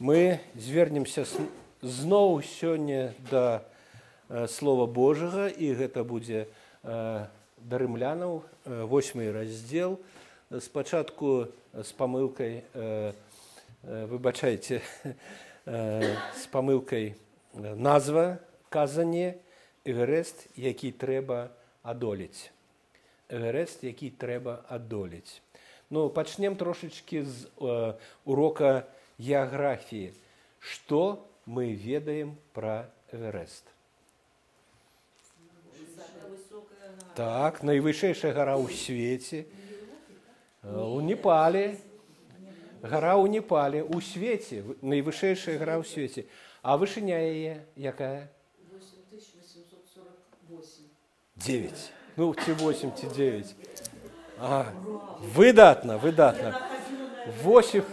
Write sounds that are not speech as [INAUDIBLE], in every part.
мы звернемся зноў сёння да слова Божага і гэта будзе да рымлянаў восьмы раздзел. Спачатку з памылкай выбачайце [LAUGHS] з памылкай назва казанне эверест які трэба адолець эверест які трэба адолець ну пачнем трошачки з э, урока геаграфіі. Што мы ведаем пра эверест? Так найвышэйшая гара ў свеце. У непале. Гара ў непале. У свеце. Найвышэйшая гара ў свеце. А вышыня яе якая? 9 ну ці 8 ці 9 а, выдатна выдатна. 8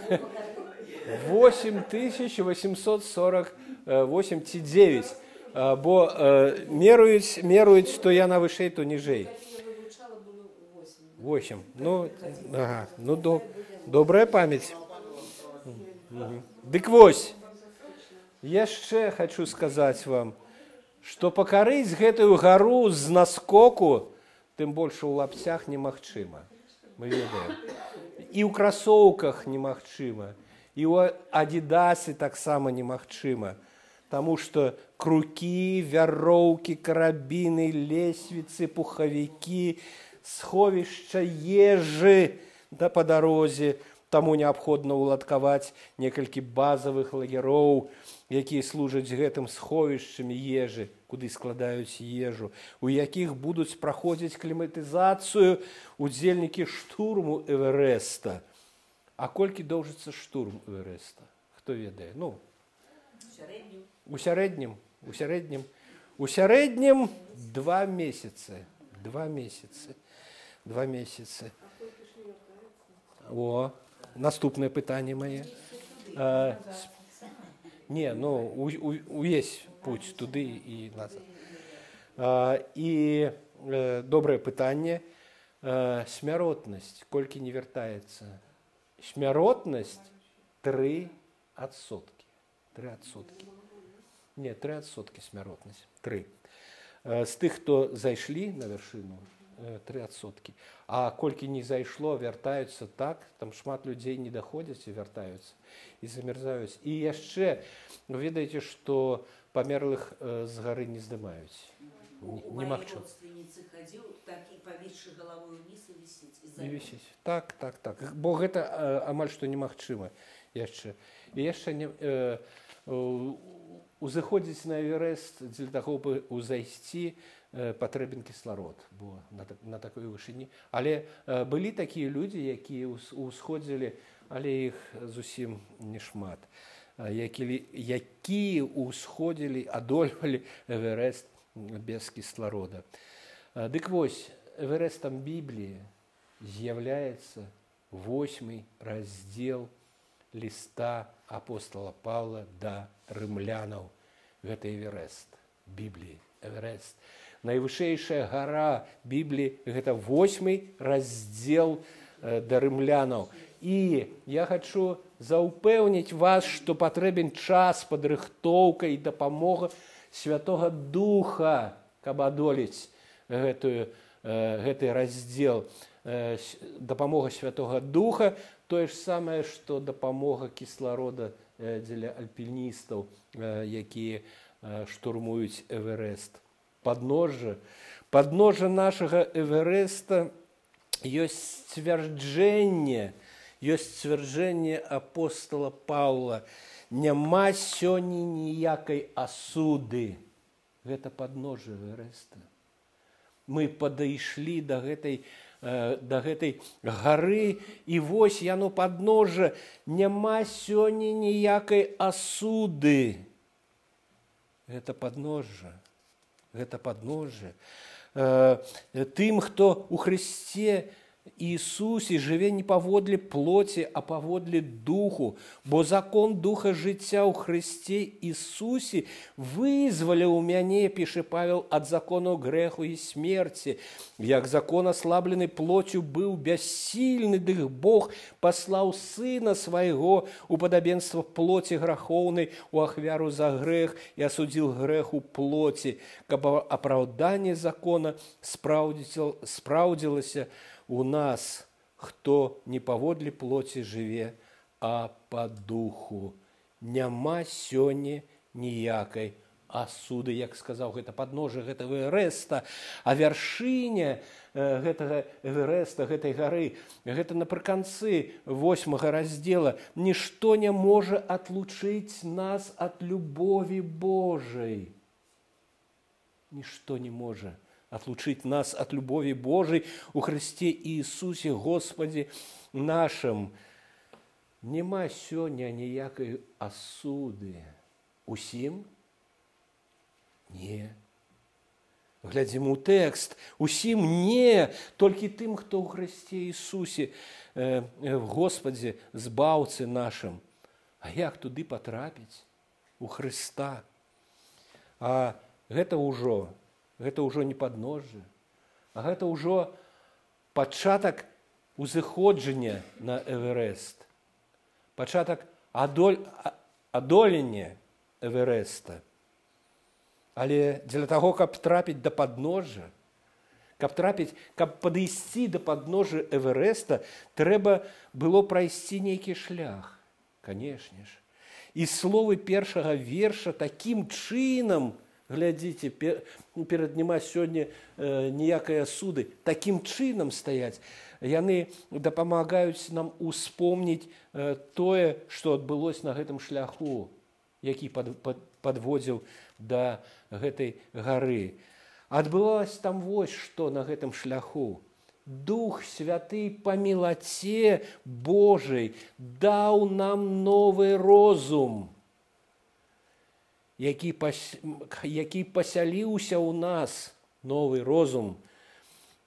8848 ці 9 бо меруюць меруюць што я на вышэй то ніжэй 8 ну ага, ну до, добрая памяць дык вось. Яшчэ хочу сказаць вам што пакарыць гэтую гару з наскоку тым больш у лапцях немагчыма. Мы ведаем. І ў красоўках немагчыма. і ў адідасы таксама немагчыма Таму што крукі, вяроўкі, карабіны, лесвіцы, пухавікі, сховішча ежы да па дарозе, таму неабходна ўладкаваць некалькі базавых лагероў, якія служаць гэтым сховішчамі ежы, куды складаюць ежу, у якіх будуць праходзіць кліматызацыю удзельнікі штурму эвереста. А колькі доўжыцца штурм эвереста? Хто ведае? Ну, у сярэднім у сярэднім. У сярэднім два месяцы два месяцы два месяцы. О наступнае пытанне мае не ну увесь путь туды і назад. А, і э, добрае пытанне смяротнасць колькі не вяртаецца смяротнасць тры адсоткі тры адсоткі не тры адсоткі смяротнасць тры з тых хто зайшлі на вяршыну тры адсоткі а колькі не зайшло вяртаюцца так там шмат людзей не даходзяць і вяртаюцца і замярзаюць і яшчэ ведаеце што памерлых з гары не здымаюць немагчыма так так так бо гэта амаль што немагчыма яшчэ. І яшчэ не э, узыходзіць на эверест дзеля таго бы узайсці патрэбен кісларод бо на, на такой вышыні. Але э, былі такія людзі якія ўсходзілі але іх зусім не шмат які якія ўсходзілі адольвалі эверест без кісларода дык вось эверестам бібліі з'яўляецца восьмы раздзел ліста апостола павла да рымлянаў. Гэта эверест бібліі. Эверест. Найвышэйшая гара бібліі гэта восьмы раздзел э, да рымлянаў. І я хочу заўпэўніць вас што патрэбен час падрыхтоўка і дапамога святого духа каб адолець гэтую э, гэты раздзел э, дапамога святого духа тое ж самае што дапамога кісларода дзеля альпіністаў якія штурмуюць эверест. Подножжа подножжа нашага эвереста ёсць сцвярджэнне ёсць сцвярджэнне апостола паўла няма сёння ніякай асуды. Гэта подножжа эвереста. Мы падышлі да гэтай да гэтай гары і вось яно падножа няма сёння ніякай асуды. Гэта подножжа гэта подножжа э, тым хто у хрысце Иисусе жыве не паводле плоці, а паводле духу, бо закон духа жыцця ў Хрысце Ісусе вызваліў мяне, піша Павел ад закону грэху і смерці. Як закон аслаблены плоцю быў бяссільны, дых Бог паслаў сына свайго у падабенства плоці грахоўнай у ахвяру за грэх і асудзіл грэх у плоці, каб апраўданне закона спраўдзілася, у нас, хто не паводле плоці жыве, а по духу. Няма сёння ніякай асуды, як сказаў гэта падножа гэтага эрэста, а вяршыня гэтага эверэста гэтай гары гэта напрыканцы восьмага раздзела. Нішто не можа атлучыць нас ад любові Божай. Нішто не можа отлучить нас от любови Божией у Христе Иисусе Господе нашим. Нема сёння ніякай асуды. Усім? Не. Глядзім у тэкст, усім не, толькі тым, хто ў Хрысце Ісусе, э, э, Господзе, збаўцы нашым. А як туды патрапіць у Хрыста? А гэта ўжо гэта ўжо не падножжа, а гэта ўжо пачатак узыходжання на эверест, пачатак адоль, адолення эвереста. Але дзеля таго, каб трапіць да падножжа, каб трапіць, каб падысці да падножжа эвереста, трэба было прайсці нейкі шлях, канешне ж. І словы першага верша такім чынам, глядзіце перад няма сёння э, ніякай суды. Такім чынам стаяць яны дапамагаюць нам успомніць э, тое што адбылось на гэтым шляху які пад, пад, падводзіў да гэтай гары. Адбылось там вось што на гэтым шляху. Дух святы па мелаце Божай даў нам новы розум які, пас... які пасяліўся ў нас новы розум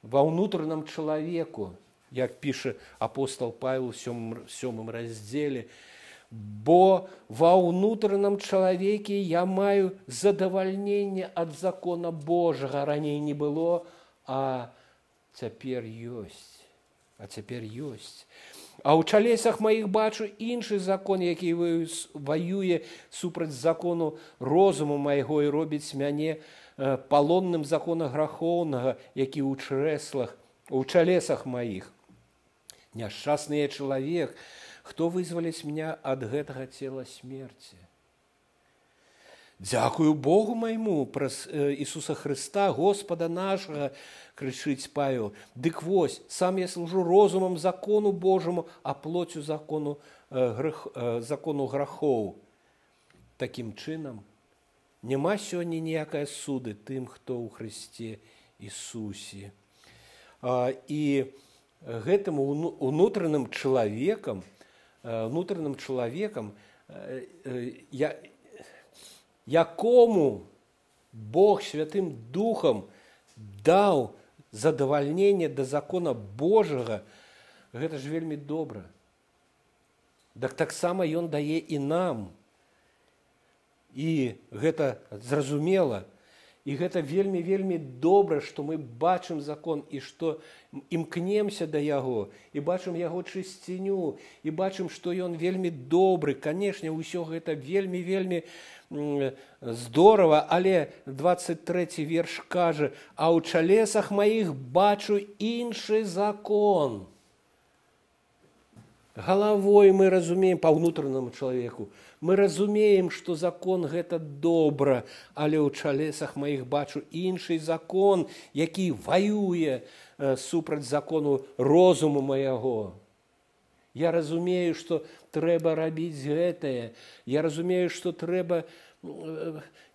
ва ўнутраным чалавеку, як піша апостол Павел сёмым, сёмым раздзеле, бо ва ўнутраным чалавеке я маю задавальненне ад закона Божага раней не было, а цяпер ёсць, а цяпер ёсць. А ў чалесах маіх бачу іншы закон, які ваюе супраць закону розуму майго і робіць мяне э, палонным закона грахоўнага, які ў чрэслах, у чалесах маіх. Няшчасны чалавек, хто вызваліць меня ад гэтага цела смерці. Дзякую Богу майму праз Ісуса Хрыста, Господа нашага, крычыць Павел. Дык вось, сам я служу розумам закону Божаму, а плоцю закону, э, грэх, э, закону грахоў. Такім чынам, няма сёння ніякай суды тым, хто ў Хрысце Ісусе. І гэтым унутраным чалавекам, унутраным чалавекам, я, якому Бог святым духам даў задавальненне да закона Божага, гэта ж вельмі добра. Дак таксама ён дае і нам. І гэта зразумела, І гэта вельмі вельмі добра, што мы бачым закон і што імкнемся да яго і бачым яго чысціню і бачым, што ён вельмі добры. Канешне, ўсё гэта вельмі вельмі здорава, але 23 верш кажа: « А ў чалесах маіх бачу іншы закон. Галавой мы разумеем па ўнутранаму чалавеку. Мы разумеем, што закон гэта добра, але ў чалесах маіх бачу іншы закон, які ваюе э, супраць закону розуму майго. Я разумею, што трэба рабіць гэтае. Я разумею, што трэба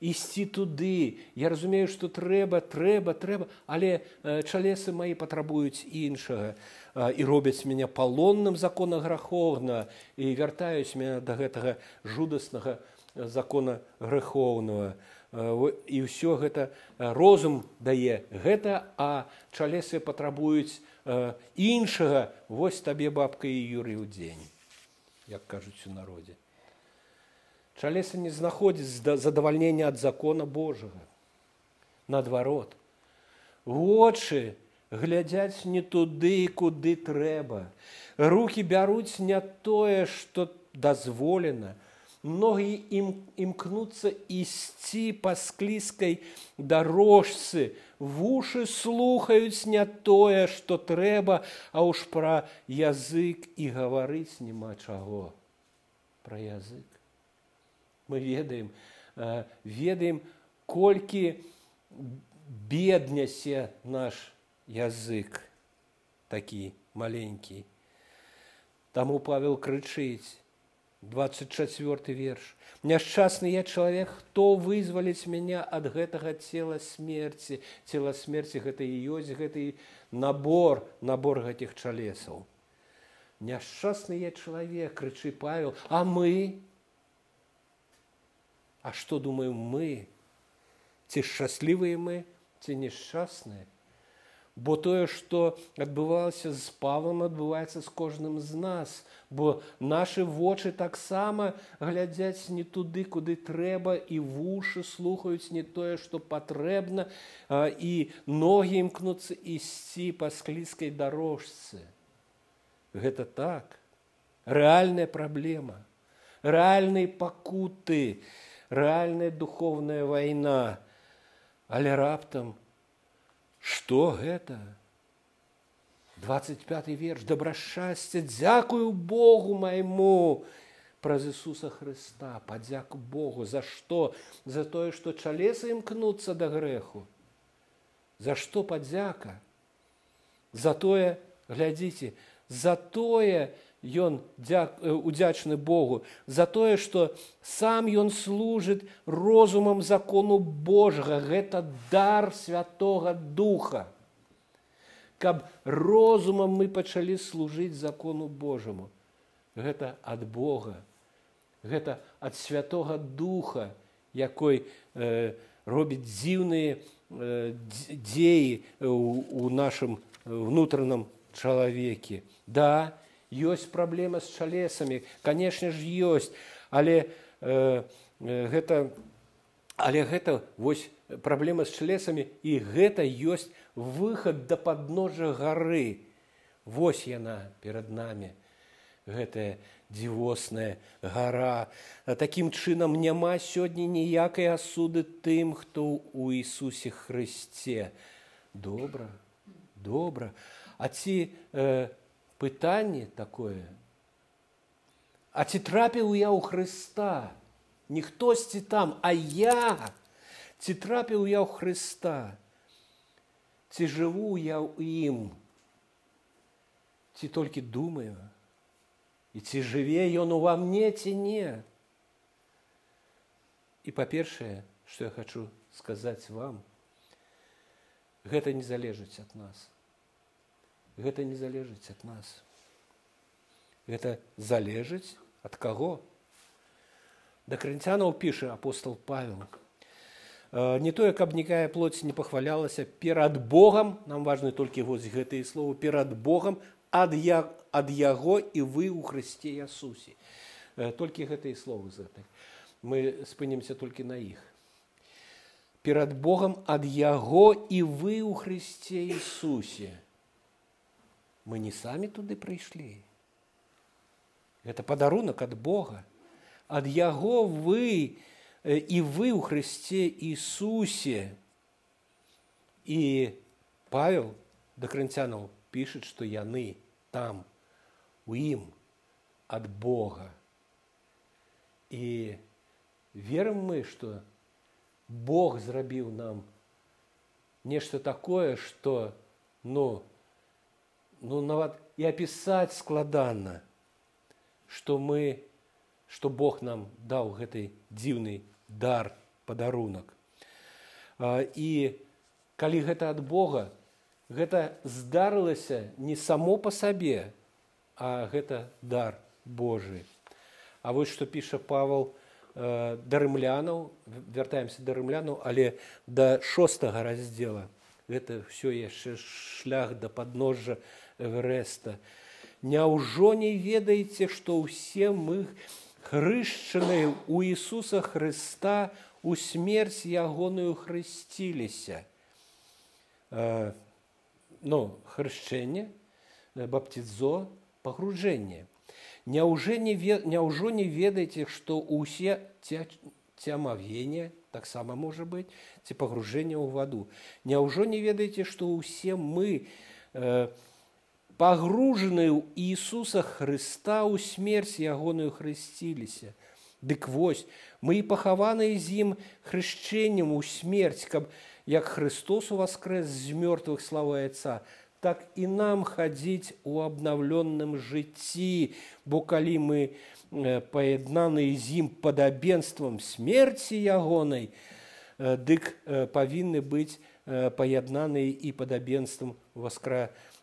ісці туды. Я разумею, што трэба, трэба, трэба, але э, чалесы маі патрабуюць іншага і робяць мяне палонным закона грахоўна і вяртаюць мяне да гэтага жудаснага закона грыхоўнага. І ўсё гэта розум дае гэта, а чалесы патрабуюць іншага вось табе бабка і юрый у дзень як кажуць у народзе чалеса не знаходзіць задавальнення ад закона Божага. Наадварот. Вочы глядзяць не туды куды трэба. Руки бяруць не тое што дазволена. Многие им, имкнутся ісці по склізкай дорожцы вушы слухаюць не тое што трэба а уж пра язык і гаварыць няма чаго. Пра язык мы ведаем э, ведаем колькі беднясе наш язык такі маленькі таму павел крычыць 24 верш. Няшчасны я чалавек, хто вызваліць мяне ад гэтага цела смерці. Цела смерці гэта і ёсць гэты набор, набор гэтых чалесаў. Няшчасны я чалавек, крычы Павел, а мы? А што думаем мы? Ці шчаслівыя мы, ці несчасныя? Бо тое, што адбывалася з павам, адбываецца з кожным з нас, бо нашы вочы таксама глядзяць не туды, куды трэба і вушы слухаюць не тое, што патрэбна і ногі імкнуцца ісці па склізкай дарожцы. Гэта так, рэальная праблема, рэальнай пакуты, рэальная духовная вайна, але раптам, Што гэта? 25 верш. Добрашчасця дзякую Богу майму праз Ісуса Хрыста падзяку Богу. За што за тое што чалесы імкнуцца да грэху За што падзяка за тое глядзіце за тое ён удзячны Богу за тое што сам ён служыць розумам закону Божага. Гэта дар святого духа. Каб розумам мы пачалі служыць закону Божаму. Гэта ад Бога. Гэта ад святого духа якой э, робіць дзіўныя э, дзеі у, у нашым внутраным чалавеке да ёсць праблема з чалесамі канешне ж ёсць. Але э, э, гэта але гэта вось праблема з чалесамі і гэта ёсць выхад да падножжа гары. Вось яна перад намі гэтая дзівосная гара. Такім чынам няма сёння ніякай асуды тым хто у Ісусе Хрысце. Добра добра. А ці э, пытанне такое. А ці трапіў я ў Хрыста? Не хтосьці там а я? Ці трапіў я ў Хрыста? Ці жыву я ў ім? Ці толькі думаю? І ці жыве ён ува мне ці не? І па-першае што я хочу сказаць вам гэта не залежыць ад нас гэта не залежыць ад нас. Гэта залежыць ад каго? Да крынцянаў піша апостол Павел. Не тое, каб нікая плоць не пахвалялася перад Богам, нам важны толькі вось гэтыя словы перад Богам ад, я, ад яго і вы ў Хрысце Ясусі. Толькі гэтыя словы з гэтай. Мы спынімся толькі на іх. Перад Богам ад яго і вы ў Хрысце Ісусе мы не самі туды прыйшлі. Гэта падарунак ад Бога. Ад яго вы і вы ў Хрысце Ісусе. І Павел да крынцянаў пішуць, што яны там у ім ад Бога. І верым мы, што Бог зрабіў нам нешта такое, што ну, ну нават і апісаць складана што мы што Бог нам даў гэты дзіўны дар падарунак. І калі гэта ад Бога гэта здарылася не само па сабе а гэта дар Божы. А вось што піша Павал да рымлянаў вяртаемся да рымлянаў але да шостага раздзела. Гэта все яшчэ шлях да падножжа эвереста. Няўжо не ведаеце што ўсе мы хрышчаныя у Ісуса Хрыста у смерць ягоную хрысціліся? Э, ну хрышчэнне баптизо пагружэнне. Няўжо не, няўжо не ведаеце, што ўсе цямавення таксама можа быць ці пагружэнне ў ваду. Няўжо не ведаеце, што ўсе мы э, пагружаны ў Ісуса Хрыста ў смерць ягоную хрысціліся. Дык вось мы і пахаваныя з ім хрышчэннем у смерць, каб як Христос уваскрэс з мёртвых славаецца, так і нам хадзіць у абнаўлённым жыцці, бо калі мы э, паяднаны з ім падабенствам смерці ягонай, э, дык э, павінны быць паяднаны і падабенствам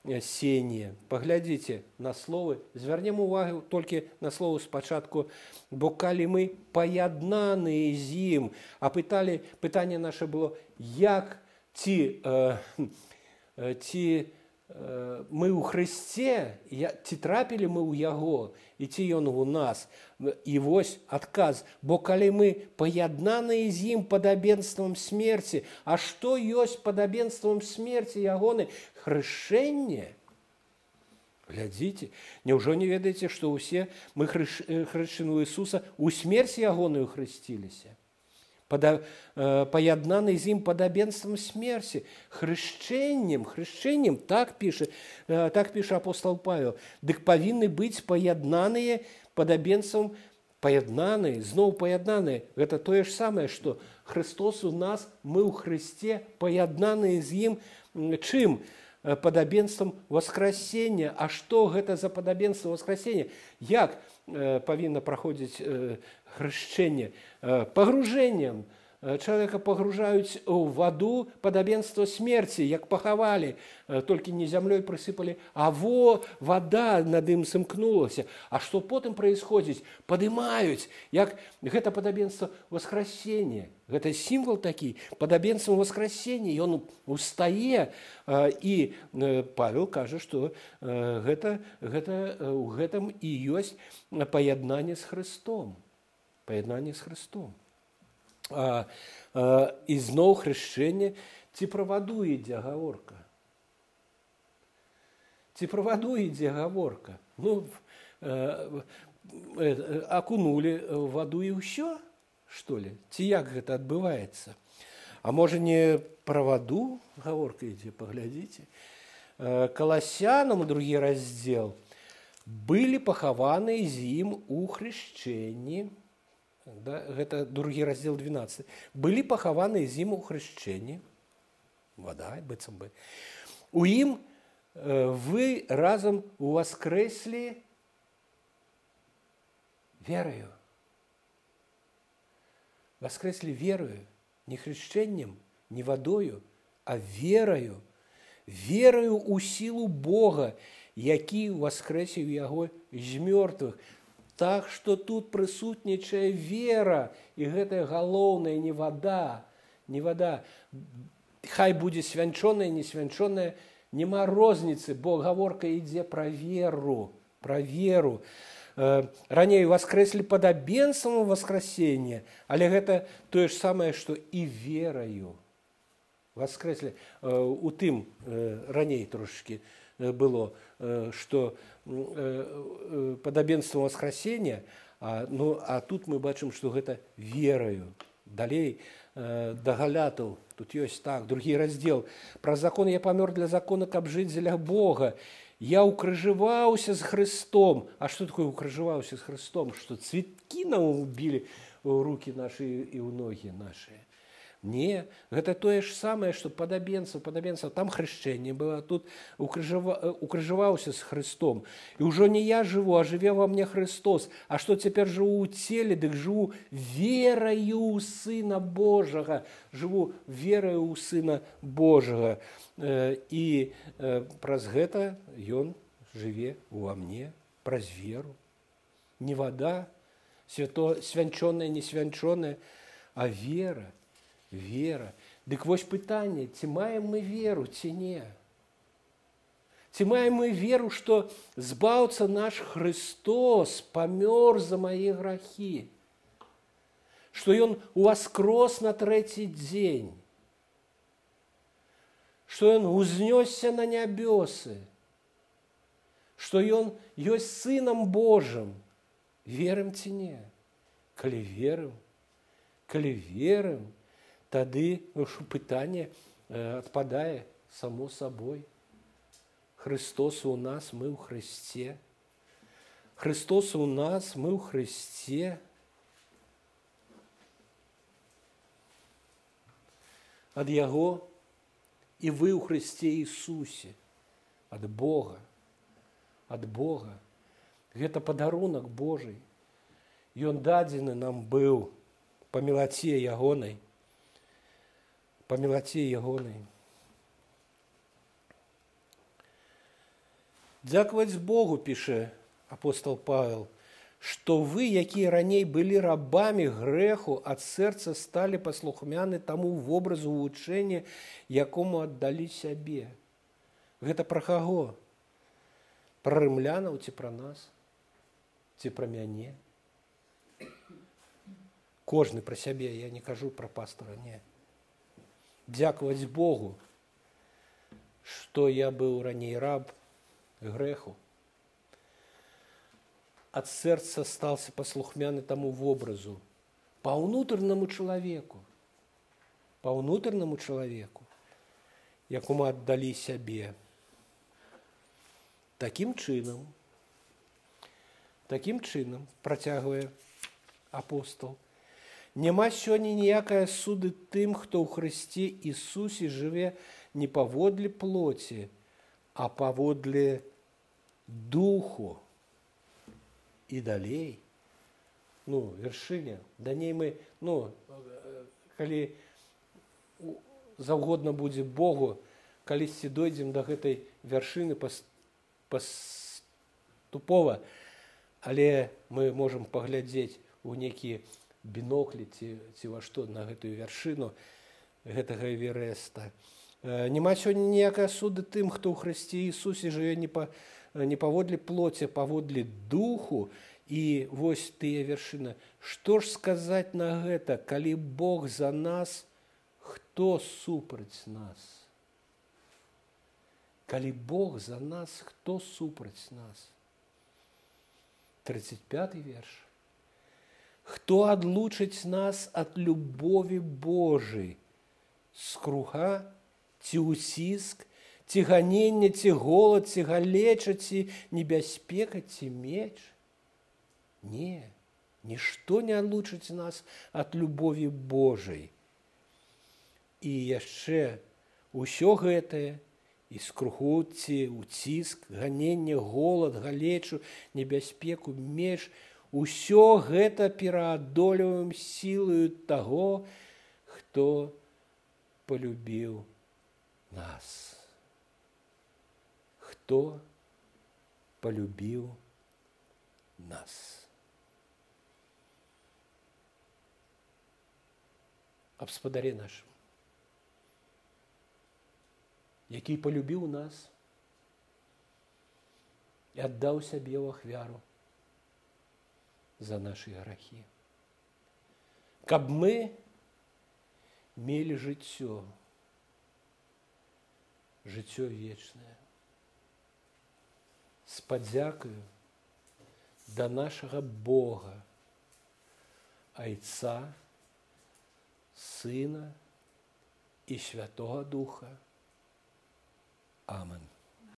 васкрасення. Паглядзіце на словы, звярнем увагу толькі на словы спачатку, бо калі мы паяднаныя з ім, а пыталі пытанне наше было як ці, э, [LAUGHS] ці мы ў Хрысце ці трапілі мы ў яго і ці ён у нас. І вось адказ. Бо калі мы паяднаныя з ім падабенствам смерці а што ёсць падабенствам смерці ягоны? Хрышэнне? Глядзіце няўжо не ведаеце што ўсе мы хрышчыну Ісуса у смерці ягоную хрысціліся паяднаны з ім падабенствам смерці хрышчэннем хрышчэннем так піша так піша апостол павел. Дык павінны быць паяднаныя падабенствам паяднаны зноў паяднаны гэта тое ж самае што Христос у нас мы ў Хрысце паяднаныя з ім чым падабенствам васкрасення А што гэта за падабенства васкрасення як павінна праходзіць хрышчэнне пагружэннем чалавека пагружаюць у ваду падабенства смерці як пахавалі толькі не зямлёй прысыпалі а во вода над ім сымкнулася а што потым происходзіць падымаюць як гэта падабенства воскрасення гэта сімвал такі падабенствам воскрасення ён устае і павел кажа што гэта гэта у гэтым і ёсць паяднанне з хрыстом паяднанне з Христом. А, а, і зноў хрышчэнне ці пра ваду ідзе гаворка. Ці пра ваду ідзе гаворка. Ну, э, акунулі ваду і ўсё, што ли? Ці як гэта адбываецца? А можа не пра ваду гаворка ідзе, паглядзіце. Э, Каласянам другі раздзел былі пахаваныя з ім у хрышчэнні, да, гэта другі раздзел 12 былі пахаваны з ім у хрышчэнні. Вода быццам бы. У ім э, вы разам уваскрэслі вераю. Воскрэслі верою не хрышчэннем не вадою а вераю. Вераю у сілу Бога які воскрэсіў яго з мёртвых Так што тут прысутнічае вера і гэтая галоўная не вада, не вада. Хай будзе свянчоная, не свянчоная, няма розніцы, бо гаворка ідзе пра веру, пра веру. Э, раней воскрэслі падабенствам васкрасення, але гэта тое ж самае, што і вераю. Воскрэслі э, у тым э, раней трошки было, што падабенствам воскресення а, ну, а тут мы бачым што гэта вераю далей э, да галятаў тут ёсць так другі раздзел. Пра закон я памёр для закона каб жыць дзеля бога. Я укрыжываўся з хрыстом а што такое укрыжываўся з хрыстом што цвіткі нам убілі ў руки нашы і ў ногі нашыя Не, гэта тое ж самае, што падабенца, падабенца, там хрышчэнне было, тут укрыжава, укрыжаваўся з Христом. І ўжо не я жыву, а жыве ва мне Христос. А што цяпер жыву ў целе, дык жыву вераю ў сына Божага, жыву вераю ў сына Божага. І праз гэта ён жыве ува мне праз веру. Не вада, свято, свянчоная, не свянчоная, а вера – вера. Дык вось пытанне, ці маем мы веру ці не? Ці маем мы веру, што збаўца наш Христос памёр за мае грахі, што ён уваскрос на трэці дзень, што ён узнёсся на нябёсы, што ён ёсць сынам Божым, верым ці не? Калі верым, калі верым, тады пытанне адпадае само сабой. Христос у нас, мы ў Христе. Христос у нас, мы ў Христе. Ад Яго і вы ў Христе Ісусе, ад Бога, ад Бога. Гэта падарунак Божий. Ён дадзены нам быў па мелаце ягонай по милоте ягонай. Дзякаваць Богу піша апостол Павел, што вы, якія раней былі рабамі грэху ад сэрца сталі паслухмяны таму вобразу вучэння, якому аддалі сябе. Гэта пра каго? Пра рымлянаў ці пра нас, ці пра мяне. Кожны пра сябе я не кажу пра пастара не дзякаваць Богу, што я быў раней раб грэху. Ад сэрца стаўся паслухмяны таму вобразу па ўнутранаму чалавеку, па ўнутранаму чалавеку, якому аддалі сябе. Такім чынам, такім чынам працягвае апостол, Няма сёння ніякае суды тым, хто ў Хрысце Ісусе жыве не паводле плоці, а паводле духу і далей. Ну, вяршыня, даней мы ну, калі заўгодна будзе Богу, калісьці дойдзем да гэтай вяршыны паступова, але мы можам паглядзець у нейкі біноклі ці, ці во што на гэтую вяршыну гэтага эвереста. Нема сёння ніякай суды тым, хто ў Хрысце Ісусе жыве не, па, не паводле плоці, паводле духу і вось тыя вяршыны. Што ж сказаць на гэта, калі Бог за нас, хто супраць нас? Калі Бог за нас, хто супраць нас? 35 верш. Хто адлучыць нас ад любові Божай, скруга ці ўсіск, ці ганення, ці голад, ці галеча, ці небяспека, ці меч? Не, нішто не адлучыць нас ад любові Божай. І яшчэ ўсё гэтае, і скругу ці ўціск, ганення, голад, галечу, небяспеку, меч, Усё гэта пераадолеваем сілаю таго, хто полюбіў нас. Хто полюбіў нас. Аб спадаре нашым, які полюбіў нас і аддаў сябе ў ахвяру за наши грахи. Каб мы мелі жыццё, жыццё вечнае. С падзякаю да нашага Бога, Айца, Сына і Святого Духа. Амен.